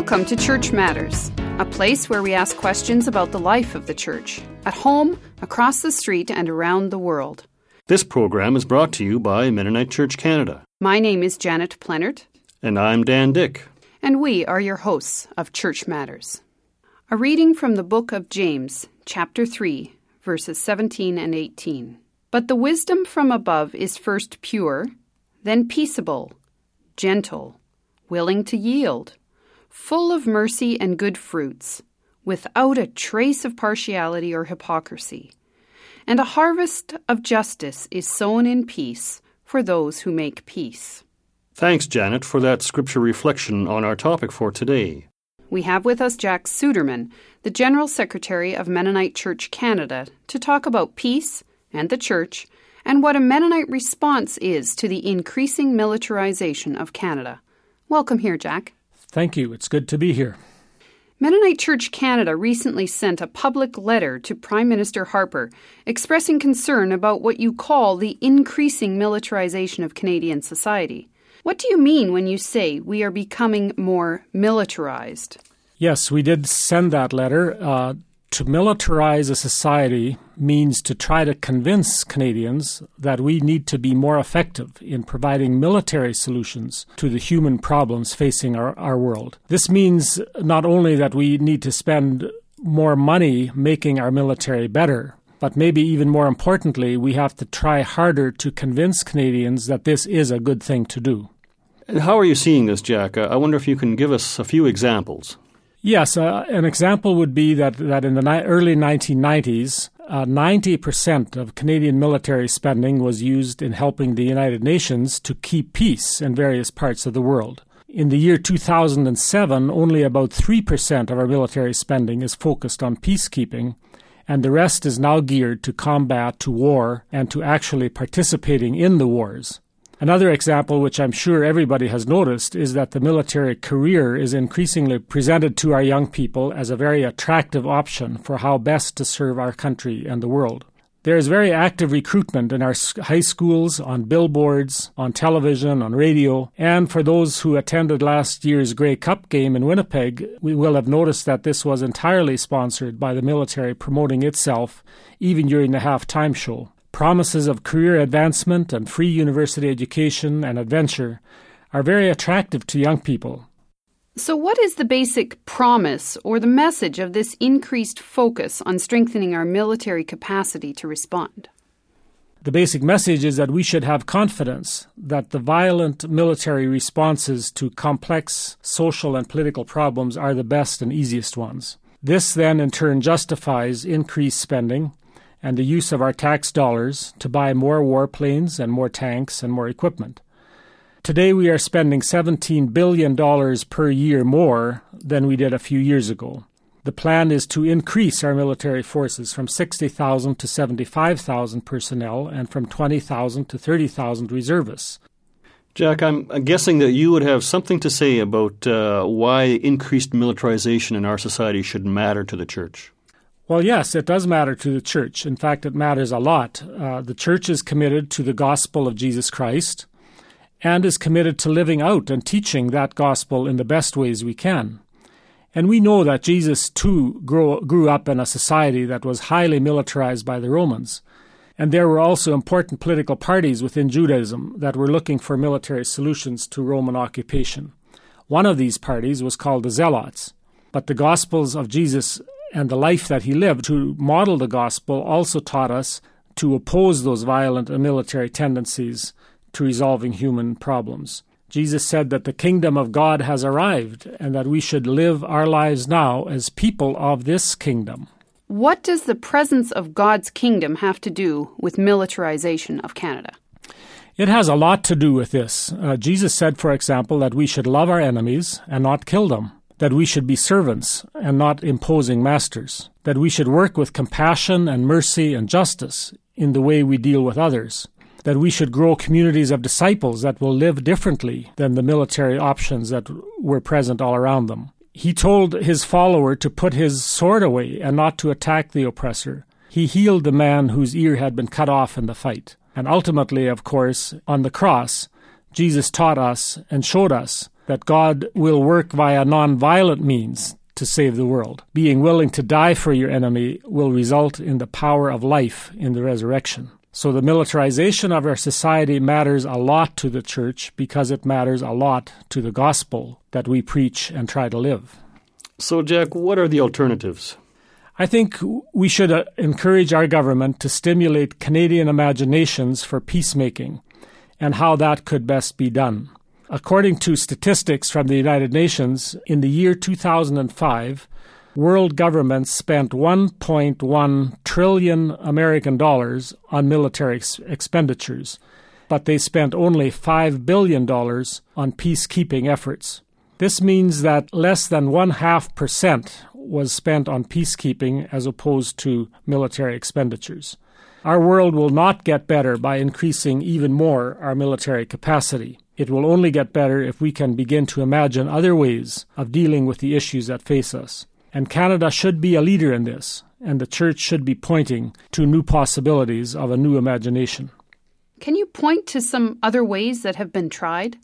Welcome to Church Matters, a place where we ask questions about the life of the church, at home, across the street, and around the world. This program is brought to you by Mennonite Church Canada. My name is Janet Plenert. And I'm Dan Dyck. And we are your hosts of Church Matters. A reading from the book of James, chapter 3, verses 17 and 18. But the wisdom from above is first pure, then peaceable, gentle, willing to yield, full of mercy and good fruits, without a trace of partiality or hypocrisy. And a harvest of justice is sown in peace for those who make peace. Thanks, Janet, for that scripture reflection on our topic for today. We have with us Jack Suderman, the General Secretary of Mennonite Church Canada, to talk about peace and the church and what a Mennonite response is to the increasing militarization of Canada. Welcome here, Jack. Thank you. It's good to be here. Mennonite Church Canada recently sent a public letter to Prime Minister Harper expressing concern about what you call the increasing militarization of Canadian society. What do you mean when you say we are becoming more militarized? Yes, we did send that letter. Uh, to militarize a society means to try to convince Canadians that we need to be more effective in providing military solutions to the human problems facing our, our world. This means not only that we need to spend more money making our military better, but maybe even more importantly, we have to try harder to convince Canadians that this is a good thing to do. How are you seeing this, Jack? Uh, I wonder if you can give us a few examples. Yes, uh, an example would be that, that in the ni- early 1990s, uh, 90% of Canadian military spending was used in helping the United Nations to keep peace in various parts of the world. In the year 2007, only about 3% of our military spending is focused on peacekeeping, and the rest is now geared to combat, to war, and to actually participating in the wars. Another example, which I'm sure everybody has noticed, is that the military career is increasingly presented to our young people as a very attractive option for how best to serve our country and the world. There is very active recruitment in our high schools, on billboards, on television, on radio, and for those who attended last year's Grey Cup game in Winnipeg, we will have noticed that this was entirely sponsored by the military promoting itself, even during the halftime show. Promises of career advancement and free university education and adventure are very attractive to young people. So, what is the basic promise or the message of this increased focus on strengthening our military capacity to respond? The basic message is that we should have confidence that the violent military responses to complex social and political problems are the best and easiest ones. This then, in turn, justifies increased spending and the use of our tax dollars to buy more warplanes and more tanks and more equipment. Today we are spending $17 billion per year more than we did a few years ago. The plan is to increase our military forces from 60,000 to 75,000 personnel and from 20,000 to 30,000 reservists. Jack, I'm guessing that you would have something to say about uh, why increased militarization in our society should matter to the church. Well, yes, it does matter to the church. In fact, it matters a lot. Uh, the church is committed to the gospel of Jesus Christ and is committed to living out and teaching that gospel in the best ways we can. And we know that Jesus, too, grew, grew up in a society that was highly militarized by the Romans. And there were also important political parties within Judaism that were looking for military solutions to Roman occupation. One of these parties was called the Zealots. But the Gospels of Jesus and the life that he lived to model the gospel also taught us to oppose those violent and military tendencies to resolving human problems. Jesus said that the kingdom of God has arrived and that we should live our lives now as people of this kingdom. What does the presence of God's kingdom have to do with militarization of Canada? It has a lot to do with this. Uh, Jesus said, for example, that we should love our enemies and not kill them that we should be servants and not imposing masters, that we should work with compassion and mercy and justice in the way we deal with others, that we should grow communities of disciples that will live differently than the military options that were present all around them. He told his follower to put his sword away and not to attack the oppressor. He healed the man whose ear had been cut off in the fight. And ultimately, of course, on the cross, Jesus taught us and showed us that God will work via nonviolent means to save the world. Being willing to die for your enemy will result in the power of life in the resurrection. So the militarization of our society matters a lot to the church because it matters a lot to the gospel that we preach and try to live. So, Jack, what are the alternatives? I think we should uh, encourage our government to stimulate Canadian imaginations for peacemaking and how that could best be done. According to statistics from the United Nations, in the year 2005, world governments spent 1.1 trillion American dollars on military ex- expenditures, but they spent only 5 billion dollars on peacekeeping efforts. This means that less than one half percent was spent on peacekeeping as opposed to military expenditures. Our world will not get better by increasing even more our military capacity. It will only get better if we can begin to imagine other ways of dealing with the issues that face us. And Canada should be a leader in this, and the Church should be pointing to new possibilities of a new imagination. Can you point to some other ways that have been tried?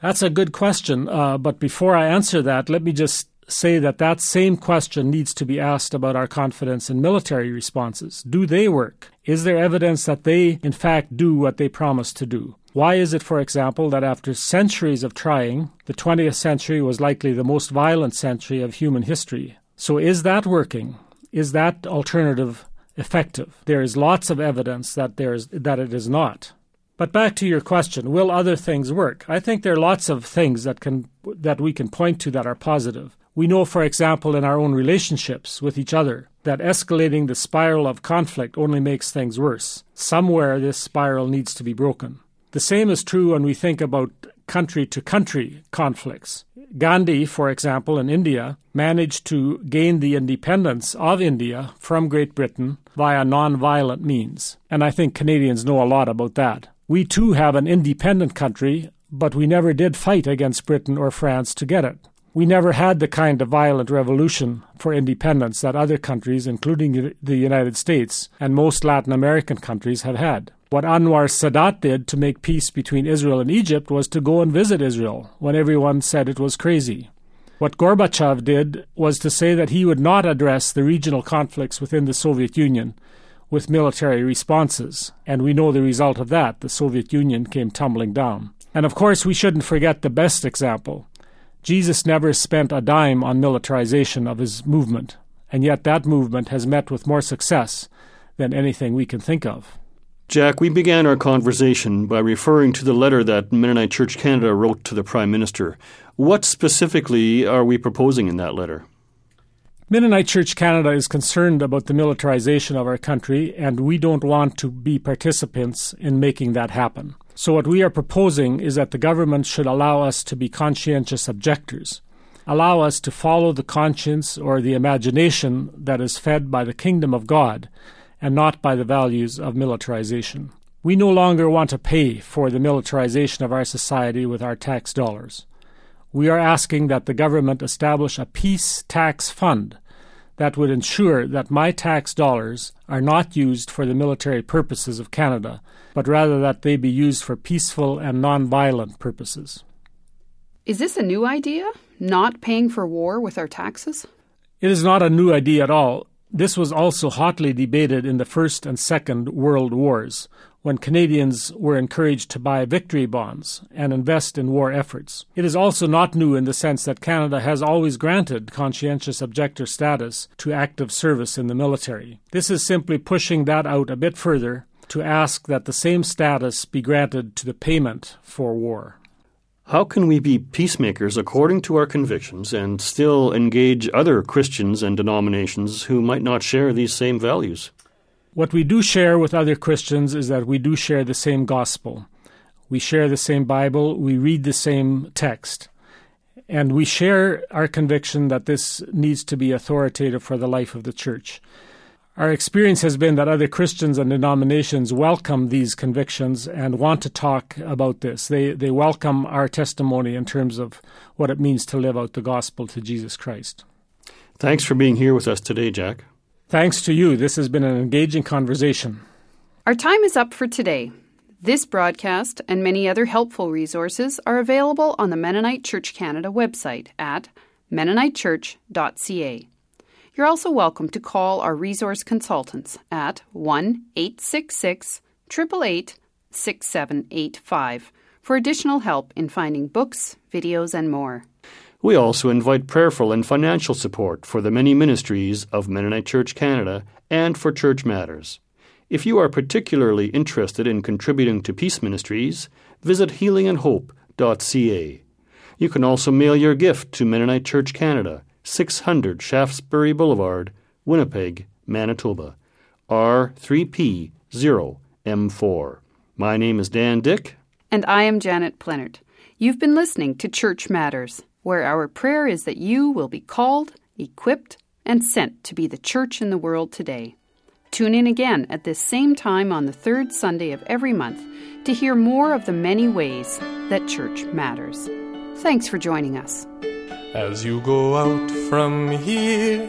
That's a good question, uh, but before I answer that, let me just say that that same question needs to be asked about our confidence in military responses. Do they work? Is there evidence that they, in fact, do what they promise to do? Why is it, for example, that after centuries of trying, the 20th century was likely the most violent century of human history? So, is that working? Is that alternative effective? There is lots of evidence that, there is, that it is not. But back to your question, will other things work? I think there are lots of things that can that we can point to that are positive. We know, for example, in our own relationships with each other, that escalating the spiral of conflict only makes things worse. Somewhere this spiral needs to be broken. The same is true when we think about country to country conflicts. Gandhi, for example, in India, managed to gain the independence of India from Great Britain via non-violent means. And I think Canadians know a lot about that. We too have an independent country, but we never did fight against Britain or France to get it. We never had the kind of violent revolution for independence that other countries, including the United States and most Latin American countries, have had. What Anwar Sadat did to make peace between Israel and Egypt was to go and visit Israel when everyone said it was crazy. What Gorbachev did was to say that he would not address the regional conflicts within the Soviet Union with military responses, and we know the result of that. The Soviet Union came tumbling down. And of course, we shouldn't forget the best example. Jesus never spent a dime on militarization of his movement, and yet that movement has met with more success than anything we can think of. Jack, we began our conversation by referring to the letter that Mennonite Church Canada wrote to the Prime Minister. What specifically are we proposing in that letter? Mennonite Church Canada is concerned about the militarization of our country, and we don't want to be participants in making that happen. So, what we are proposing is that the government should allow us to be conscientious objectors, allow us to follow the conscience or the imagination that is fed by the kingdom of God and not by the values of militarization. We no longer want to pay for the militarization of our society with our tax dollars. We are asking that the government establish a peace tax fund that would ensure that my tax dollars are not used for the military purposes of Canada, but rather that they be used for peaceful and non-violent purposes. Is this a new idea? Not paying for war with our taxes? It is not a new idea at all. This was also hotly debated in the First and Second World Wars, when Canadians were encouraged to buy victory bonds and invest in war efforts. It is also not new in the sense that Canada has always granted conscientious objector status to active service in the military. This is simply pushing that out a bit further to ask that the same status be granted to the payment for war. How can we be peacemakers according to our convictions and still engage other Christians and denominations who might not share these same values? What we do share with other Christians is that we do share the same gospel. We share the same Bible, we read the same text, and we share our conviction that this needs to be authoritative for the life of the church. Our experience has been that other Christians and denominations welcome these convictions and want to talk about this. They, they welcome our testimony in terms of what it means to live out the gospel to Jesus Christ. Thanks for being here with us today, Jack. Thanks to you. This has been an engaging conversation. Our time is up for today. This broadcast and many other helpful resources are available on the Mennonite Church Canada website at mennonitechurch.ca. You're also welcome to call our resource consultants at 1 866 888 6785 for additional help in finding books, videos, and more. We also invite prayerful and financial support for the many ministries of Mennonite Church Canada and for Church Matters. If you are particularly interested in contributing to peace ministries, visit healingandhope.ca. You can also mail your gift to Mennonite Church Canada, 600 Shaftesbury Boulevard, Winnipeg, Manitoba, R3P0M4. My name is Dan Dyck. And I am Janet Plenert. You've been listening to Church Matters where our prayer is that you will be called, equipped, and sent to be the church in the world today. Tune in again at this same time on the third Sunday of every month to hear more of the many ways that church matters. Thanks for joining us. As you go out from here,